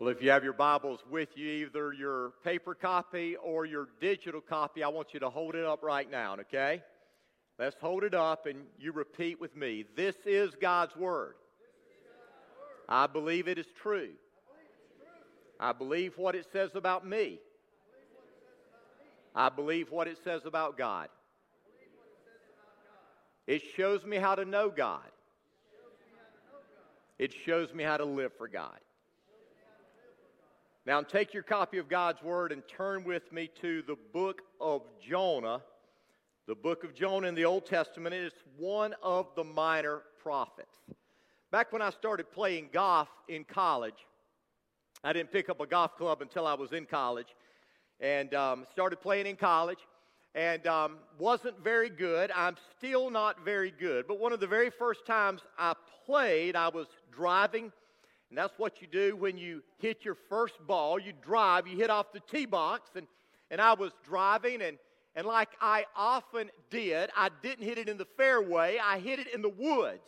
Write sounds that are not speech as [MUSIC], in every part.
Well, if you have your Bibles with you, either your paper copy or your digital copy, I want you to hold it up right now, okay? Let's hold it up and you repeat with me. This is God's Word. I believe it is true. I believe what it says about me. I believe what it says about God. It shows me how to know God. It shows me how to live for God. Now, take your copy of God's Word and turn with me to the book of Jonah. The book of Jonah in the Old Testament is one of the minor prophets. Back when I started playing golf in college, I didn't pick up a golf club until I was in college, and um, started playing in college, and um, wasn't very good. I'm still not very good, but one of the very first times I played, I was driving and that's what you do when you hit your first ball. You drive, you hit off the tee box. And, and I was driving, and, and like I often did, I didn't hit it in the fairway, I hit it in the woods.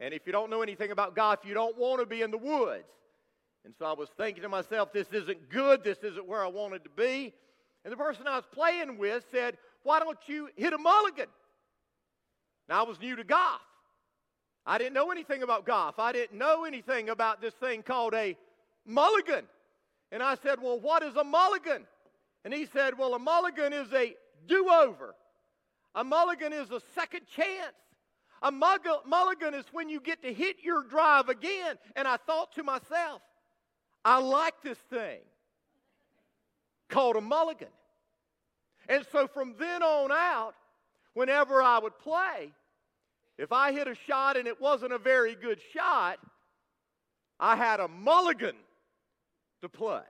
And if you don't know anything about golf, you don't want to be in the woods. And so I was thinking to myself, this isn't good, this isn't where I wanted to be. And the person I was playing with said, Why don't you hit a mulligan? Now I was new to golf. I didn't know anything about golf. I didn't know anything about this thing called a mulligan. And I said, Well, what is a mulligan? And he said, Well, a mulligan is a do over. A mulligan is a second chance. A mulligan is when you get to hit your drive again. And I thought to myself, I like this thing called a mulligan. And so from then on out, whenever I would play, if I hit a shot and it wasn't a very good shot, I had a mulligan to play.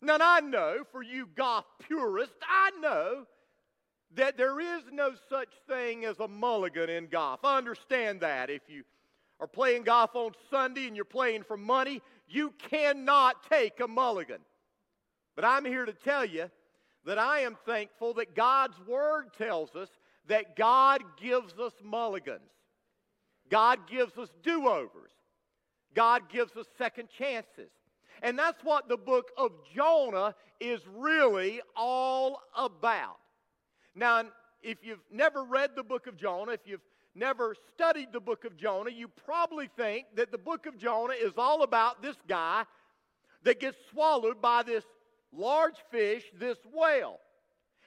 Now, I know for you golf purists, I know that there is no such thing as a mulligan in golf. I understand that. If you are playing golf on Sunday and you're playing for money, you cannot take a mulligan. But I'm here to tell you that I am thankful that God's Word tells us that God gives us mulligans. God gives us do overs. God gives us second chances. And that's what the book of Jonah is really all about. Now, if you've never read the book of Jonah, if you've never studied the book of Jonah, you probably think that the book of Jonah is all about this guy that gets swallowed by this large fish, this whale.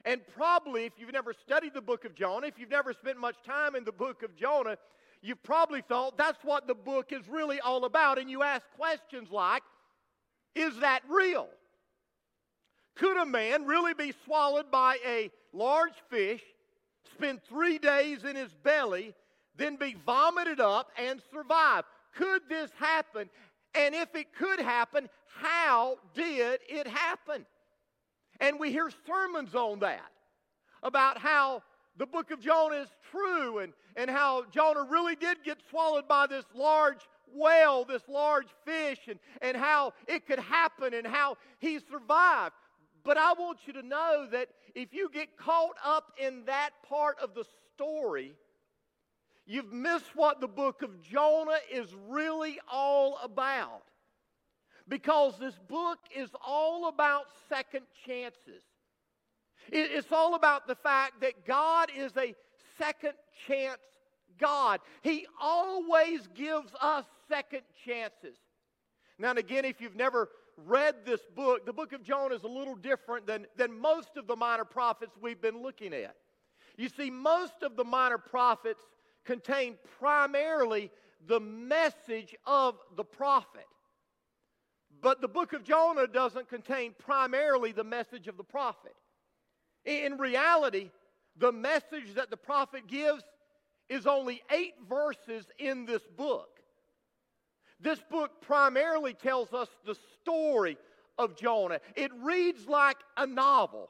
And probably, if you've never studied the book of Jonah, if you've never spent much time in the book of Jonah, you've probably thought that's what the book is really all about. And you ask questions like, is that real? Could a man really be swallowed by a large fish, spend three days in his belly, then be vomited up and survive? Could this happen? And if it could happen, how did it happen? And we hear sermons on that about how the book of Jonah is true and, and how Jonah really did get swallowed by this large whale, this large fish, and, and how it could happen and how he survived. But I want you to know that if you get caught up in that part of the story, you've missed what the book of Jonah is really all about because this book is all about second chances. It's all about the fact that God is a second chance God. He always gives us second chances. Now, and again, if you've never read this book, the book of Jonah is a little different than, than most of the minor prophets we've been looking at. You see, most of the minor prophets contain primarily the message of the prophet. But the book of Jonah doesn't contain primarily the message of the prophet. In reality, the message that the prophet gives is only eight verses in this book. This book primarily tells us the story of Jonah. It reads like a novel.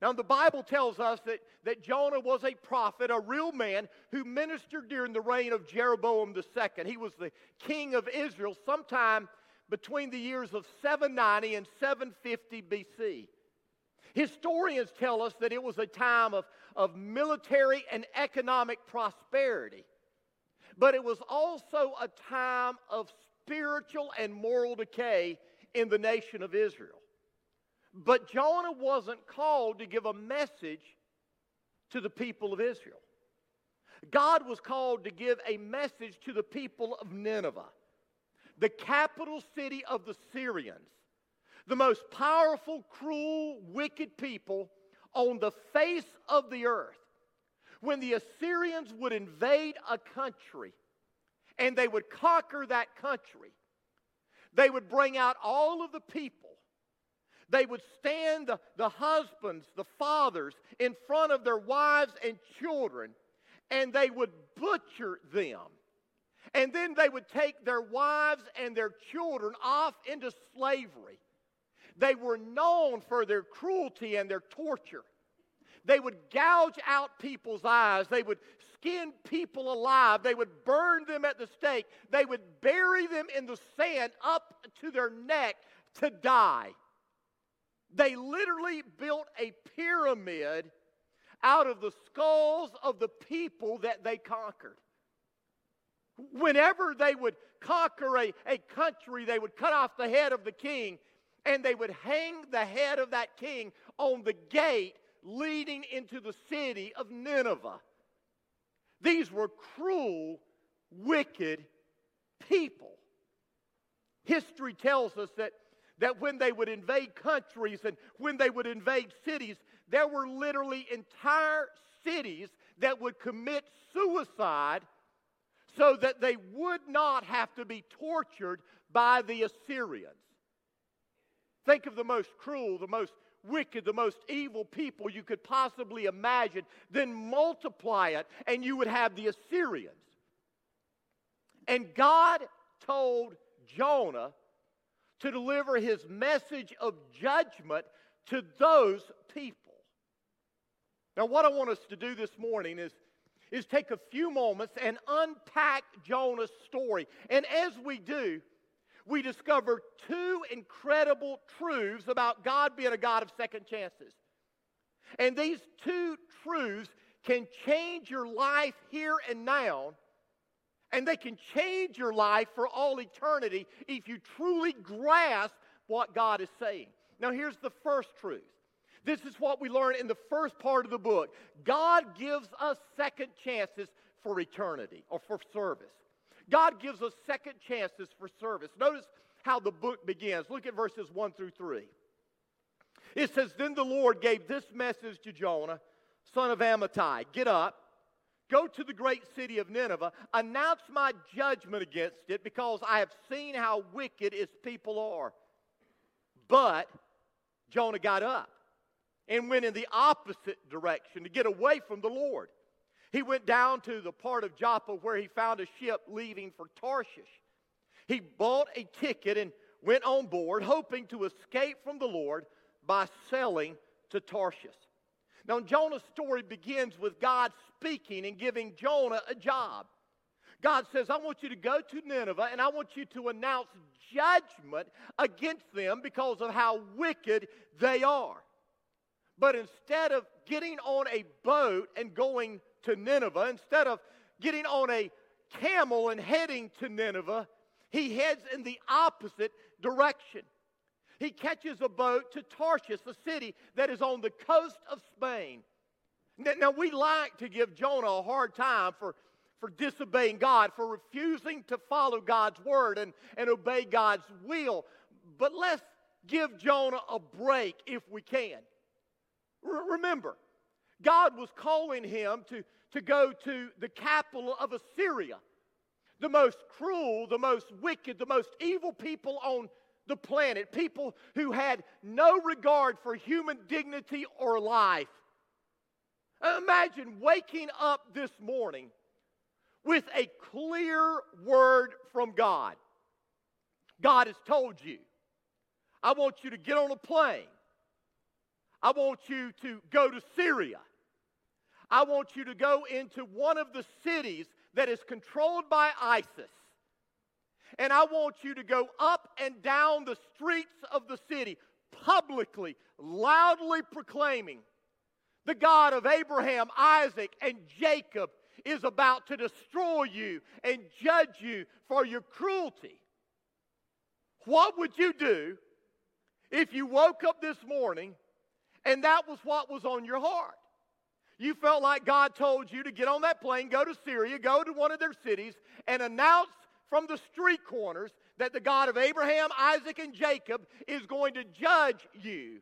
Now, the Bible tells us that, that Jonah was a prophet, a real man who ministered during the reign of Jeroboam II. He was the king of Israel sometime between the years of 790 and 750 BC. Historians tell us that it was a time of, of military and economic prosperity, but it was also a time of spiritual and moral decay in the nation of Israel. But Jonah wasn't called to give a message to the people of Israel. God was called to give a message to the people of Nineveh, the capital city of the Assyrians, the most powerful, cruel, wicked people on the face of the earth. When the Assyrians would invade a country and they would conquer that country, they would bring out all of the people. They would stand the, the husbands, the fathers, in front of their wives and children, and they would butcher them. And then they would take their wives and their children off into slavery. They were known for their cruelty and their torture. They would gouge out people's eyes. They would skin people alive. They would burn them at the stake. They would bury them in the sand up to their neck to die. They literally built a pyramid out of the skulls of the people that they conquered. Whenever they would conquer a, a country, they would cut off the head of the king and they would hang the head of that king on the gate leading into the city of Nineveh. These were cruel, wicked people. History tells us that, that when they would invade countries and when they would invade cities, there were literally entire cities that would commit suicide so that they would not have to be tortured by the Assyrians. Think of the most cruel, the most wicked, the most evil people you could possibly imagine, then multiply it, and you would have the Assyrians. And God told Jonah to deliver his message of judgment to those people. Now, what I want us to do this morning is, is take a few moments and unpack Jonah's story. And as we do, we discover two incredible truths about God being a God of second chances. And these two truths can change your life here and now, and they can change your life for all eternity if you truly grasp what God is saying. Now, here's the first truth. This is what we learn in the first part of the book. God gives us second chances for eternity or for service. God gives us second chances for service. Notice how the book begins. Look at verses 1 through 3. It says, Then the Lord gave this message to Jonah, son of Amittai Get up, go to the great city of Nineveh, announce my judgment against it, because I have seen how wicked its people are. But Jonah got up and went in the opposite direction to get away from the Lord. He went down to the part of Joppa where he found a ship leaving for Tarshish. He bought a ticket and went on board, hoping to escape from the Lord by sailing to Tarshish. Now, Jonah's story begins with God speaking and giving Jonah a job. God says, I want you to go to Nineveh and I want you to announce judgment against them because of how wicked they are. But instead of getting on a boat and going to Nineveh, instead of getting on a camel and heading to Nineveh, he heads in the opposite direction. He catches a boat to Tarshish, a city that is on the coast of Spain. Now, we like to give Jonah a hard time for, for disobeying God, for refusing to follow God's word and, and obey God's will. But let's give Jonah a break if we can. R- remember, God was calling him to, to go to the capital of Assyria, the most cruel, the most wicked, the most evil people on the planet, people who had no regard for human dignity or life. Imagine waking up this morning with a clear word from God. God has told you, I want you to get on a plane. I want you to go to Syria. I want you to go into one of the cities that is controlled by ISIS. And I want you to go up and down the streets of the city, publicly, loudly proclaiming the God of Abraham, Isaac, and Jacob is about to destroy you and judge you for your cruelty. What would you do if you woke up this morning and that was what was on your heart? You felt like God told you to get on that plane, go to Syria, go to one of their cities, and announce from the street corners that the God of Abraham, Isaac, and Jacob is going to judge you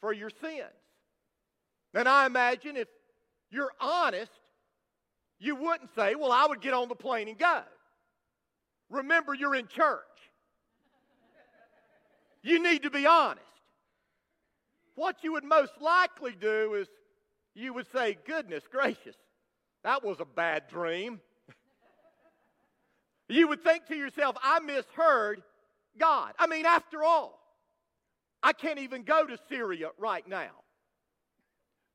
for your sins. And I imagine if you're honest, you wouldn't say, Well, I would get on the plane and go. Remember, you're in church. You need to be honest. What you would most likely do is you would say, Goodness gracious, that was a bad dream. [LAUGHS] you would think to yourself, I misheard God. I mean, after all, I can't even go to Syria right now.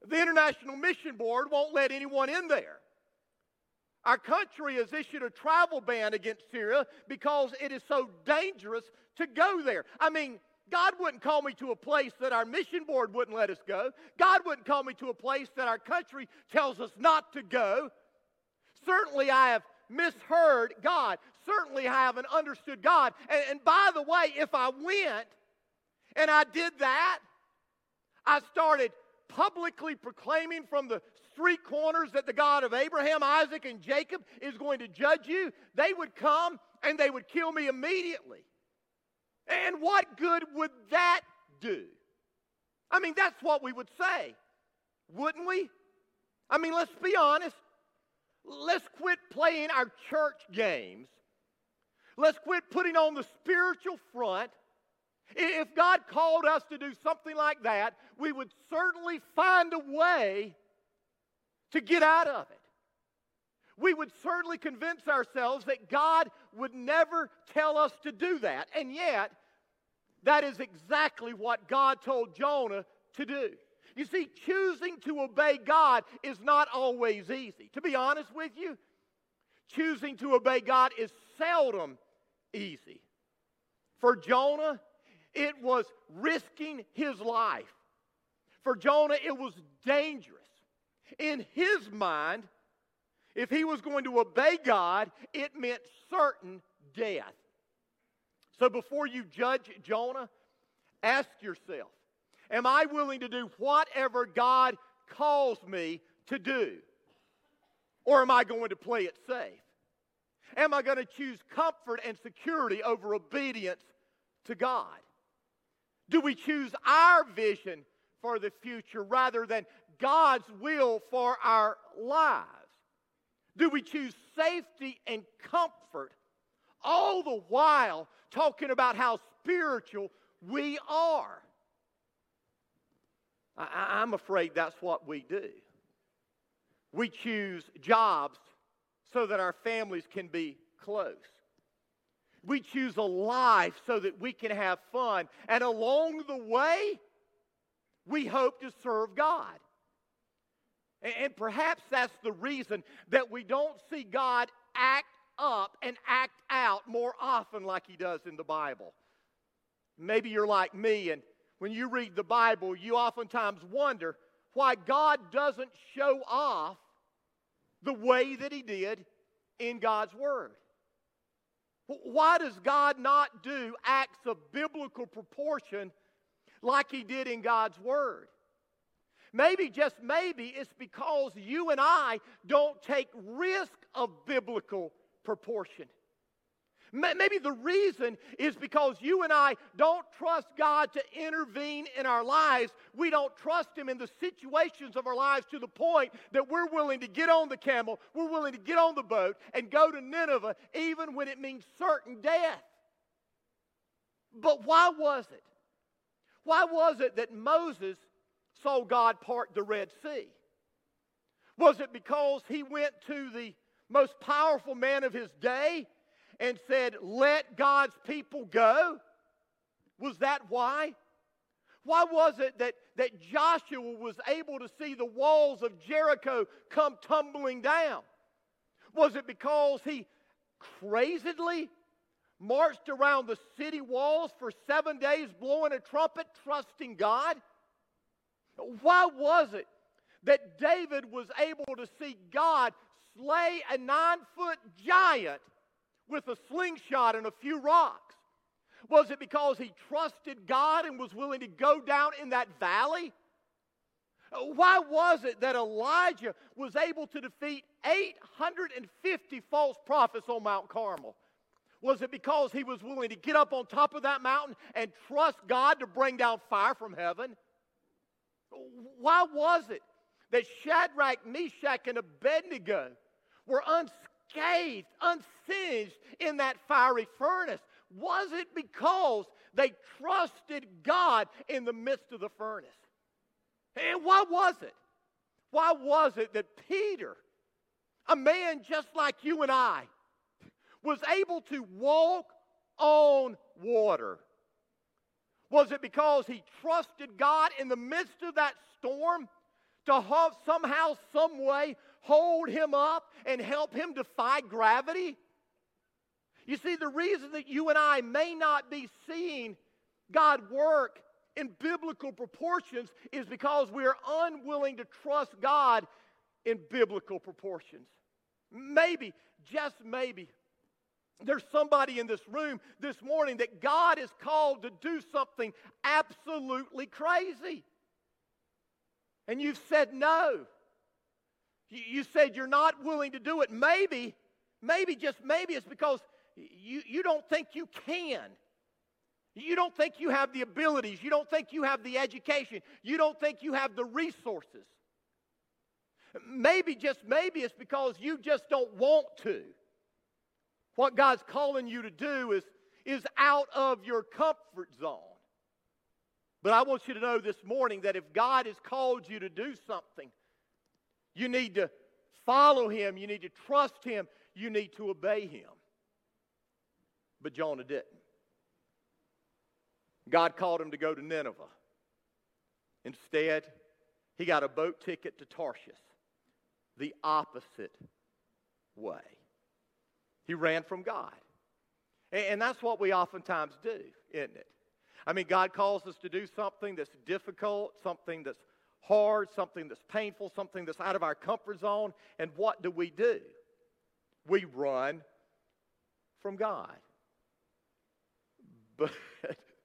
The International Mission Board won't let anyone in there. Our country has issued a travel ban against Syria because it is so dangerous to go there. I mean, God wouldn't call me to a place that our mission board wouldn't let us go. God wouldn't call me to a place that our country tells us not to go. Certainly, I have misheard God. Certainly, I haven't understood God. And, and by the way, if I went and I did that, I started publicly proclaiming from the street corners that the God of Abraham, Isaac, and Jacob is going to judge you, they would come and they would kill me immediately. And what good would that do? I mean, that's what we would say, wouldn't we? I mean, let's be honest. Let's quit playing our church games. Let's quit putting on the spiritual front. If God called us to do something like that, we would certainly find a way to get out of it. We would certainly convince ourselves that God would never tell us to do that. And yet, that is exactly what God told Jonah to do. You see, choosing to obey God is not always easy. To be honest with you, choosing to obey God is seldom easy. For Jonah, it was risking his life. For Jonah, it was dangerous. In his mind, if he was going to obey God, it meant certain death. So before you judge Jonah, ask yourself Am I willing to do whatever God calls me to do? Or am I going to play it safe? Am I going to choose comfort and security over obedience to God? Do we choose our vision for the future rather than God's will for our lives? Do we choose safety and comfort all the while talking about how spiritual we are? I, am afraid that's what we do. We choose jobs so that our families can be close. We choose a life so that we can have fun. And along the way, we hope to serve God. And perhaps that's the reason that we don't see God act up and act out more often like he does in the Bible. Maybe you're like me, and when you read the Bible, you oftentimes wonder why God doesn't show off the way that he did in God's Word. Why does God not do acts of biblical proportion like He did in God's Word? Maybe, just maybe, it's because you and I don't take risk of biblical proportion. Maybe the reason is because you and I don't trust God to intervene in our lives. We don't trust Him in the situations of our lives to the point that we're willing to get on the camel, we're willing to get on the boat and go to Nineveh, even when it means certain death. But why was it? Why was it that Moses saw God part the Red Sea? Was it because he went to the most powerful man of his day? and said, Let God's people go? Was that why? Why was it that, that Joshua was able to see the walls of Jericho come tumbling down? Was it because he crazedly marched around the city walls for seven days blowing a trumpet, trusting God? Why was it that David was able to see God slay a nine foot giant with a slingshot and a few rocks? Was it because he trusted God and was willing to go down in that valley? Why was it that Elijah was able to defeat 850 false prophets on Mount Carmel? Was it because he was willing to get up on top of that mountain and trust God to bring down fire from heaven? Why was it that Shadrach, Meshach, and Abednego were unscathed, unsinged in that fiery furnace? Was it because they trusted God in the midst of the furnace? And why was it? Why was it that Peter, a man just like you and I, was able to walk on water? Was it because he trusted God in the midst of that storm to have somehow, some way, hold him up and help him defy gravity? You see, the reason that you and I may not be seeing God work in biblical proportions is because we are unwilling to trust God in biblical proportions. Maybe, just maybe, there's somebody in this room this morning that God is called to do something absolutely crazy. And you've said no. You said you're not willing to do it. Maybe, maybe, just maybe it's because you, you don't think you can. You don't think you have the abilities. You don't think you have the education. You don't think you have the resources. Maybe, just maybe, it's because you just don't want to. What God's calling you to do is, is out of your comfort zone. But I want you to know this morning that if God has called you to do something, you need to follow Him, you need to trust Him, you need to obey Him. But Jonah didn't. God called him to go to Nineveh. Instead, he got a boat ticket to Tarshish, the opposite way. He ran from God. And that's what we oftentimes do, isn't it? I mean, God calls us to do something that's difficult, something that's hard, something that's painful, something that's out of our comfort zone. And what do we do? We run from God. But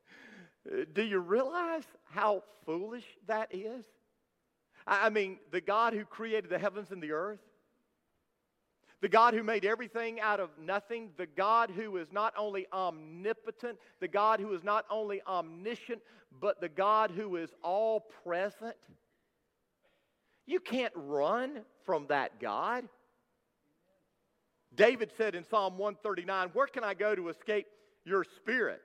[LAUGHS] do you realize how foolish that is? I mean, the God who created the heavens and the earth, the God who made everything out of nothing, the God who is not only omnipotent, the God who is not only omniscient, but the God who is all present. You can't run from that God. David said in Psalm 139, Where can I go to escape your spirit?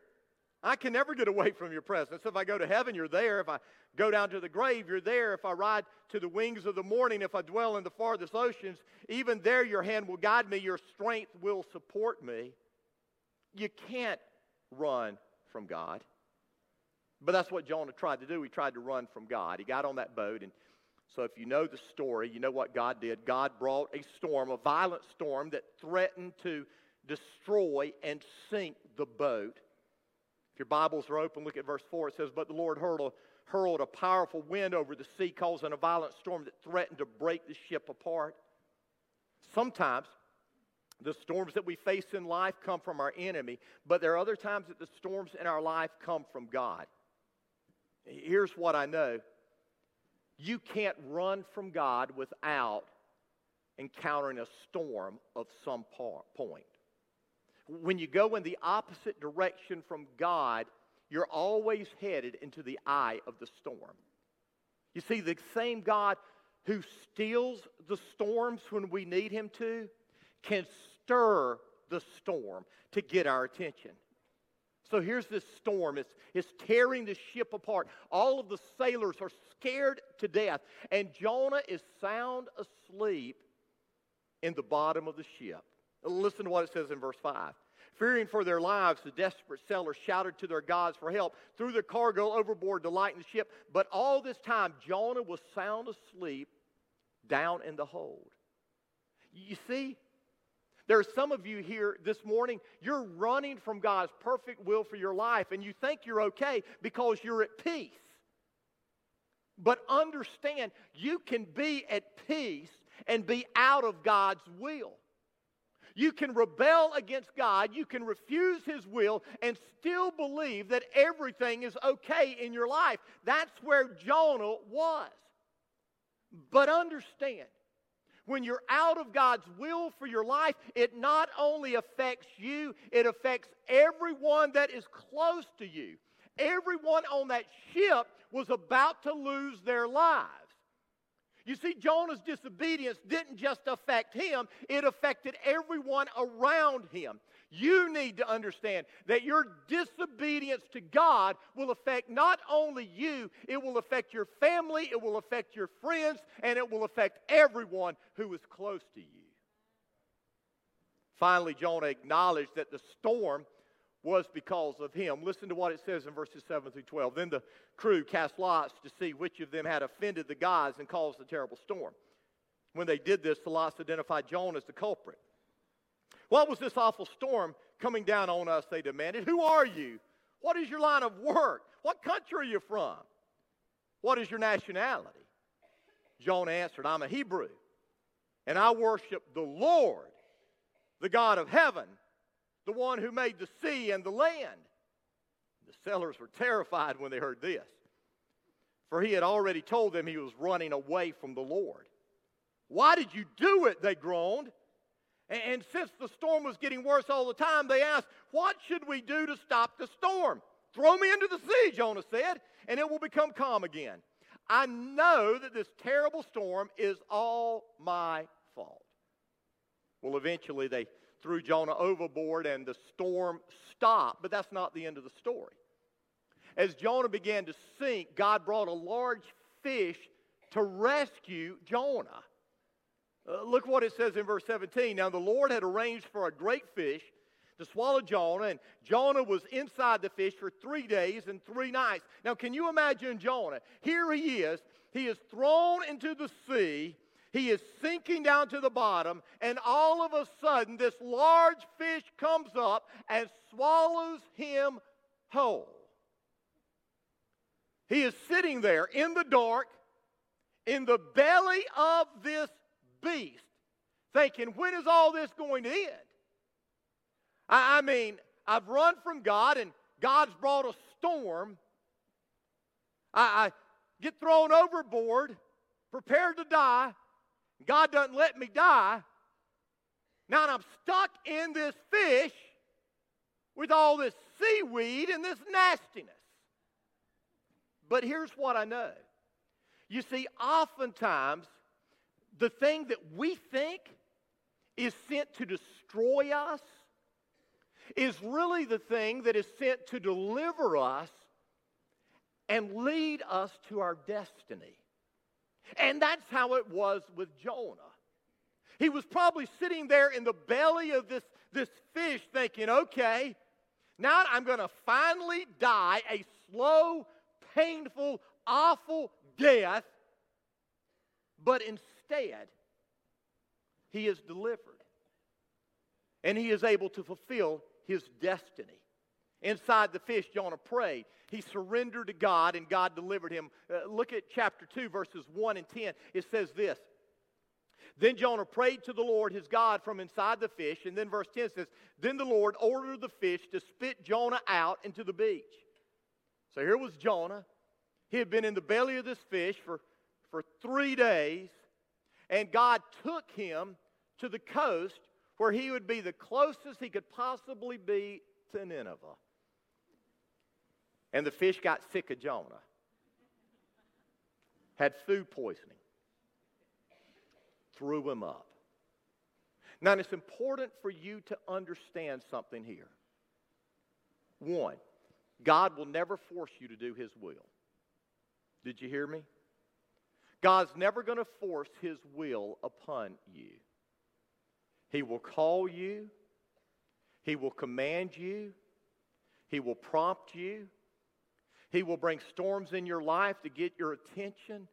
I can never get away from your presence. If I go to heaven, you're there. If I go down to the grave, you're there. If I ride to the wings of the morning, if I dwell in the farthest oceans, even there your hand will guide me, your strength will support me. You can't run from God. But that's what Jonah tried to do. He tried to run from God. He got on that boat, and so if you know the story, you know what God did. God brought a storm, a violent storm that threatened to destroy and sink the boat If your Bibles are open, look at verse 4. It says, But the Lord hurled a, hurled a powerful wind over the sea, causing a violent storm that threatened to break the ship apart. Sometimes the storms that we face in life come from our enemy, but there are other times that the storms in our life come from God. Here's what I know you can't run from God without encountering a storm of some point when you go in the opposite direction from God, you're always headed into the eye of the storm. You see, the same God who steals the storms when we need him to can stir the storm to get our attention. So here's this storm. It's, it's tearing the ship apart. All of the sailors are scared to death. And Jonah is sound asleep in the bottom of the ship. Listen to what it says in verse 5. Fearing for their lives, the desperate sailors shouted to their gods for help, threw their cargo overboard to lighten the ship. But all this time, Jonah was sound asleep down in the hold. You see, there are some of you here this morning, you're running from God's perfect will for your life, and you think you're okay because you're at peace. But understand, you can be at peace and be out of God's will. You can rebel against God, you can refuse His will, and still believe that everything is okay in your life. That's where Jonah was. But understand, when you're out of God's will for your life, it not only affects you, it affects everyone that is close to you. Everyone on that ship was about to lose their lives. You see, Jonah's disobedience didn't just affect him, it affected everyone around him. You need to understand that your disobedience to God will affect not only you, it will affect your family, it will affect your friends, and it will affect everyone who is close to you. Finally, Jonah acknowledged that the storm was because of him. Listen to what it says in verses 7 through 12. Then the crew cast lots to see which of them had offended the gods and caused the terrible storm. When they did this, the lots identified Jonah as the culprit. What was this awful storm coming down on us? They demanded. Who are you? What is your line of work? What country are you from? What is your nationality? Jonah answered, I'm a Hebrew, and I worship the Lord, the God of heaven the one who made the sea and the land. The sailors were terrified when they heard this, for he had already told them he was running away from the Lord. Why did you do it? They groaned. And since the storm was getting worse all the time, they asked, What should we do to stop the storm? Throw me into the sea, Jonah said, and it will become calm again. I know that this terrible storm is all my fault. Well, eventually they threw Jonah overboard and the storm stopped, but that's not the end of the story. As Jonah began to sink, God brought a large fish to rescue Jonah. Uh, look what it says in verse 17. Now the Lord had arranged for a great fish to swallow Jonah, and Jonah was inside the fish for three days and three nights. Now, can you imagine Jonah? Here he is. He is thrown into the sea he is sinking down to the bottom, and all of a sudden, this large fish comes up and swallows him whole. He is sitting there in the dark, in the belly of this beast, thinking, when is all this going to end? I, mean, I've run from God, and God's brought a storm. I, I get thrown overboard, prepared to die. God doesn't let me die. Now I'm stuck in this fish with all this seaweed and this nastiness. But here's what I know. You see, oftentimes, the thing that we think is sent to destroy us is really the thing that is sent to deliver us and lead us to our destiny. And that's how it was with Jonah. He was probably sitting there in the belly of this, this fish thinking, okay, now I'm going to finally die a slow, painful, awful death. But instead, he is delivered. And he is able to fulfill his destiny. Inside the fish, Jonah prayed. He surrendered to God and God delivered him. Uh, look at chapter 2, verses 1 and 10. It says this. Then Jonah prayed to the Lord his God from inside the fish. And then verse 10 says, Then the Lord ordered the fish to spit Jonah out into the beach. So here was Jonah. He had been in the belly of this fish for, for three days. And God took him to the coast where he would be the closest he could possibly be to Nineveh. And the fish got sick of Jonah, had food poisoning, threw him up. Now, it's important for you to understand something here. One, God will never force you to do His will. Did you hear me? God's never going to force His will upon you. He will call you, He will command you, He will prompt you, he will bring storms in your life to get your attention.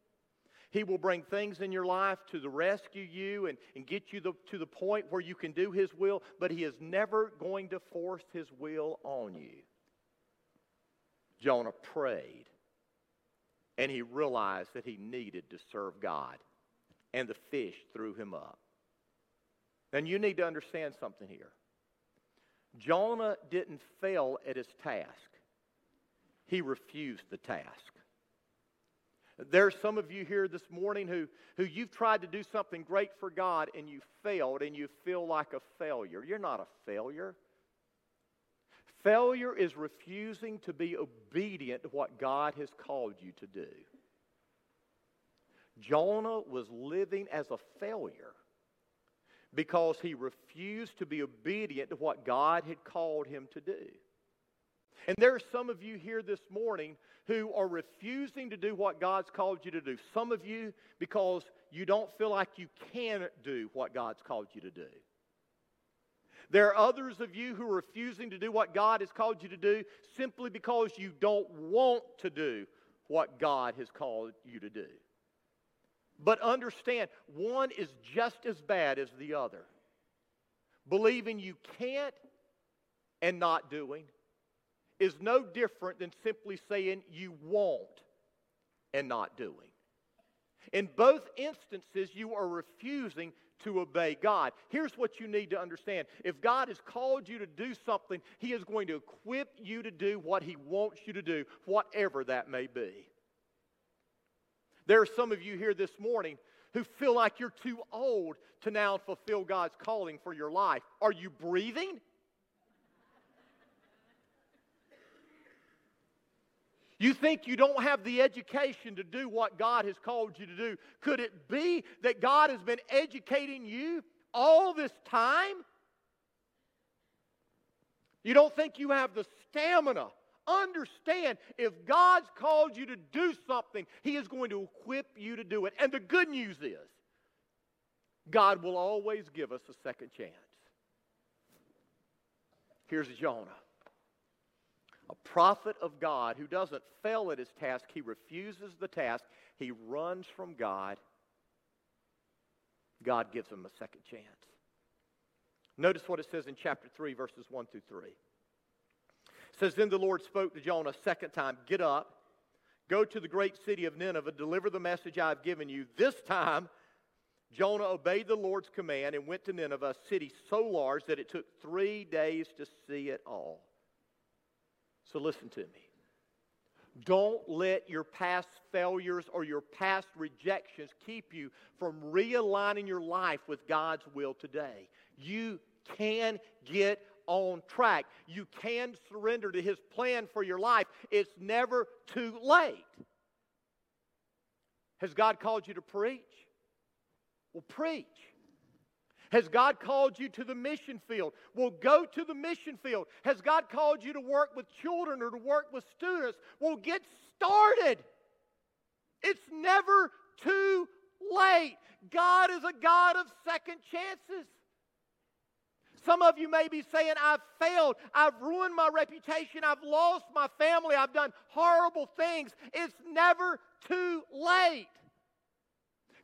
He will bring things in your life to the rescue you and, and get you the, to the point where you can do His will, but He is never going to force His will on you. Jonah prayed, and he realized that he needed to serve God, and the fish threw him up. And you need to understand something here. Jonah didn't fail at his task, he refused the task. There are some of you here this morning who, who you've tried to do something great for God and you failed and you feel like a failure. You're not a failure. Failure is refusing to be obedient to what God has called you to do. Jonah was living as a failure because he refused to be obedient to what God had called him to do. And there are some of you here this morning who are refusing to do what God's called you to do. Some of you because you don't feel like you can do what God's called you to do. There are others of you who are refusing to do what God has called you to do simply because you don't want to do what God has called you to do. But understand, one is just as bad as the other. Believing you can't and not doing is no different than simply saying you won't and not doing. In both instances, you are refusing to obey God. Here's what you need to understand if God has called you to do something, He is going to equip you to do what He wants you to do, whatever that may be. There are some of you here this morning who feel like you're too old to now fulfill God's calling for your life. Are you breathing? You think you don't have the education to do what God has called you to do. Could it be that God has been educating you all this time? You don't think you have the stamina. Understand, if God's called you to do something, He is going to equip you to do it. And the good news is, God will always give us a second chance. Here's Jonah a prophet of God who doesn't fail at his task, he refuses the task, he runs from God. God gives him a second chance. Notice what it says in chapter 3, verses 1 through 3. It says, Then the Lord spoke to Jonah a second time Get up, go to the great city of Nineveh, deliver the message I have given you. This time, Jonah obeyed the Lord's command and went to Nineveh, a city so large that it took three days to see it all. So listen to me. Don't let your past failures or your past rejections keep you from realigning your life with God's will today. You can get on track. You can surrender to His plan for your life. It's never too late. Has God called you to preach? Well, preach. Has God called you to the mission field? Well, go to the mission field. Has God called you to work with children or to work with students? Well, get started. It's never too late. God is a God of second chances. Some of you may be saying, I've failed. I've ruined my reputation. I've lost my family. I've done horrible things. It's never too late.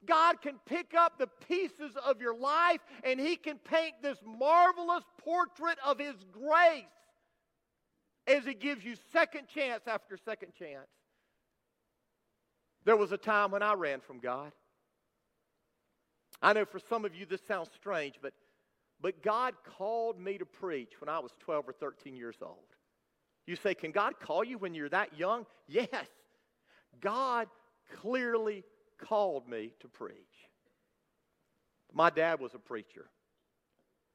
God can pick up the pieces of your life and He can paint this marvelous portrait of His grace as He gives you second chance after second chance. There was a time when I ran from God. I know for some of you this sounds strange, but, but God called me to preach when I was 12 or 13 years old. You say, Can God call you when you're that young? Yes. God clearly called me to preach. My dad was a preacher.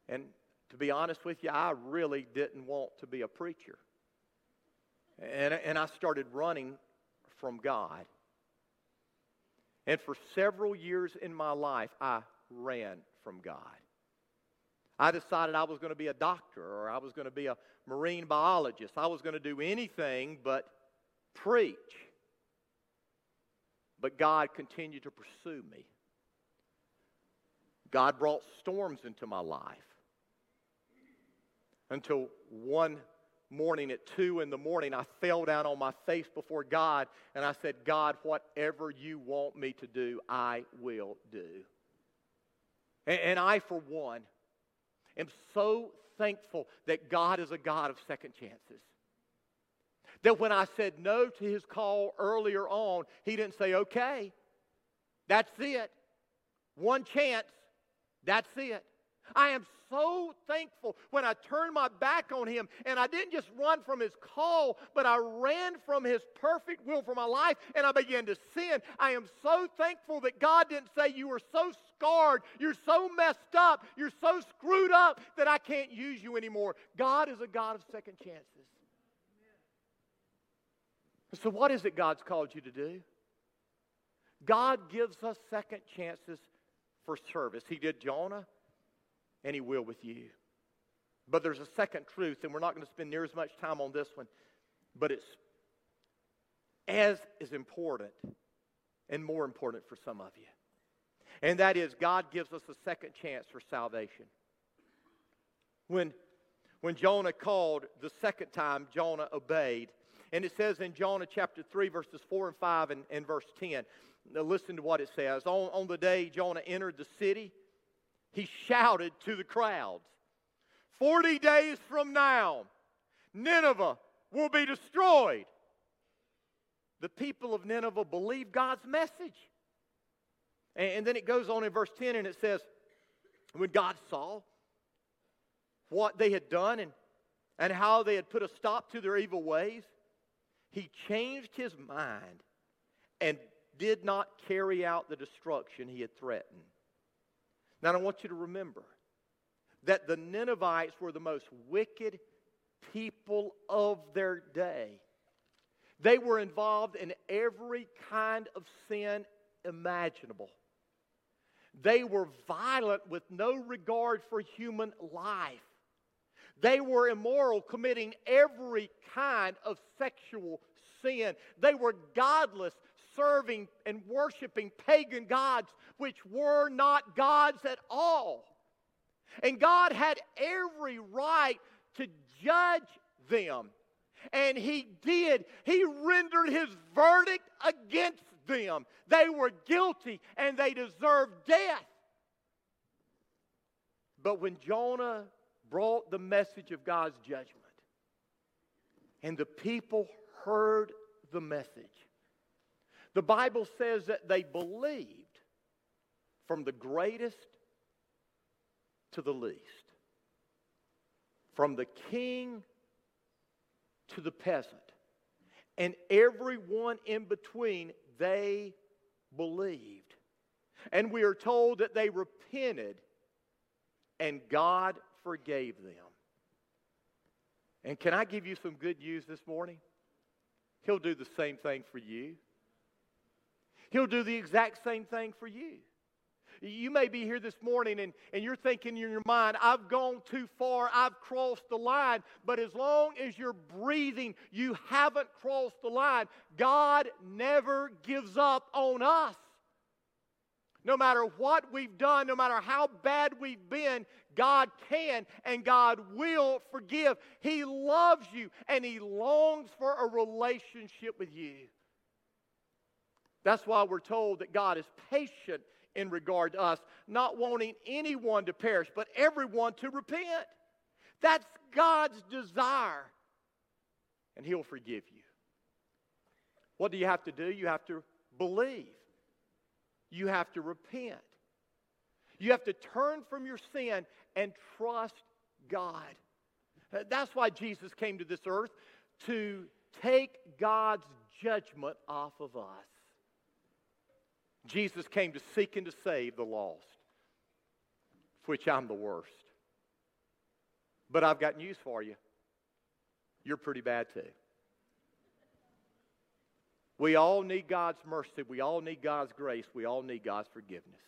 And to be honest with you, I really didn't want to be a preacher. And, and I started running from God. And for several years in my life, I ran from God. I decided I was going to be a doctor or I was going to be a marine biologist. I was going to do anything but preach. But God continued to pursue me. God brought storms into my life until one morning at two in the morning, I fell down on my face before God and I said, God, whatever you want me to do, I will do. And, and I, for one, am so thankful that God is a God of second chances. That when I said no to his call earlier on, he didn't say, okay, that's it. One chance, that's it. I am so thankful when I turned my back on him and I didn't just run from his call, but I ran from his perfect will for my life and I began to sin. I am so thankful that God didn't say, You are so scarred, you're so messed up, you're so screwed up that I can't use you anymore. God is a God of second chances. So, what is it God's called you to do? God gives us second chances for service. He did Jonah and He will with you. But there's a second truth, and we're not going to spend near as much time on this one, but it's as is important and more important for some of you. And that is, God gives us a second chance for salvation. When, when Jonah called the second time, Jonah obeyed. And it says in Jonah chapter 3, verses 4 and 5 and, and verse 10. Now listen to what it says. On, on the day Jonah entered the city, he shouted to the crowds 40 days from now, Nineveh will be destroyed. The people of Nineveh believed God's message. And, then it goes on in verse 10 and it says, when God saw what they had done and, and how they had put a stop to their evil ways, he changed his mind and did not carry out the destruction he had threatened. Now, I want you to remember that the Ninevites were the most wicked people of their day. They were involved in every kind of sin imaginable. They were violent with no regard for human life. They were immoral, committing every kind of sexual sin. They were godless, serving and worshiping pagan gods, which were not gods at all. And God had every right to judge them. And He did. He rendered His verdict against them. They were guilty and they deserved death. But when Jonah brought the message of God's judgment, and the people heard the message, the Bible says that they believed from the greatest to the least, from the king to the peasant, and everyone in between, they believed. And we are told that they repented and God forgave them. And can I give you some good news this morning? He'll do the same thing for you. He'll do the exact same thing for you. You may be here this morning and, and you're thinking in your mind, I've gone too far, I've crossed the line. But as long as you're breathing, you haven't crossed the line. God never gives up on us. No matter what we've done, no matter how bad we've been, God can and God will forgive. He loves you and He longs for a relationship with you. That's why we're told that God is patient in regard to us, not wanting anyone to perish, but everyone to repent. That's God's desire. And He'll forgive you. What do you have to do? You have to believe, you have to repent. You have to turn from your sin and trust God. That's why Jesus came to this earth to take God's judgment off of us. Jesus came to seek and to save the lost, which I'm the worst. But I've got news for you. You're pretty bad too. We all need God's mercy. We all need God's grace. We all need God's forgiveness.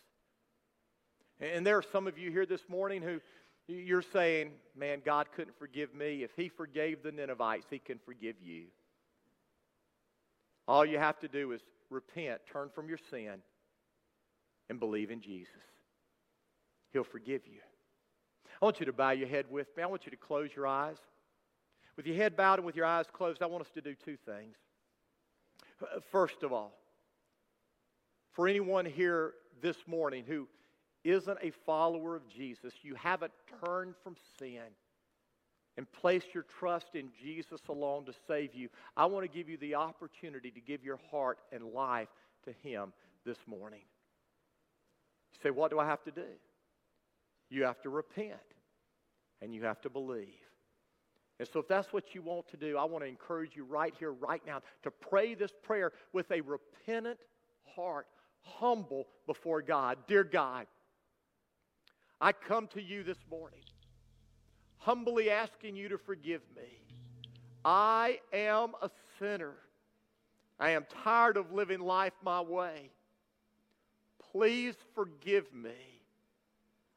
And there are some of you here this morning who you're saying, man, God couldn't forgive me. If He forgave the Ninevites, He can forgive you. All you have to do is repent, turn from your sin, and believe in Jesus. He'll forgive you. I want you to bow your head with me. I want you to close your eyes. With your head bowed and with your eyes closed, I want us to do two things. First of all, for anyone here this morning who isn't a follower of Jesus, you haven't turned from sin and placed your trust in Jesus alone to save you, I want to give you the opportunity to give your heart and life to Him this morning. You say, What do I have to do? You have to repent and you have to believe. And so, if that's what you want to do, I want to encourage you right here, right now, to pray this prayer with a repentant heart, humble before God. Dear God, I come to you this morning, humbly asking you to forgive me. I am a sinner. I am tired of living life my way. Please forgive me.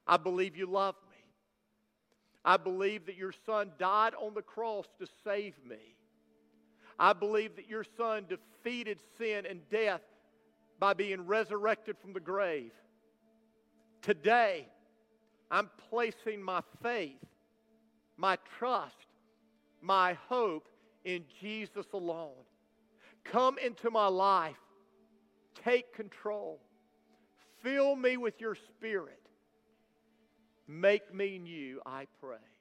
I believe you love. I believe that your son died on the cross to save me. I believe that your son defeated sin and death by being resurrected from the grave. Today, I'm placing my faith, my trust, my hope in Jesus alone. Come into my life. Take control. Fill me with your spirit. Make me new, I pray.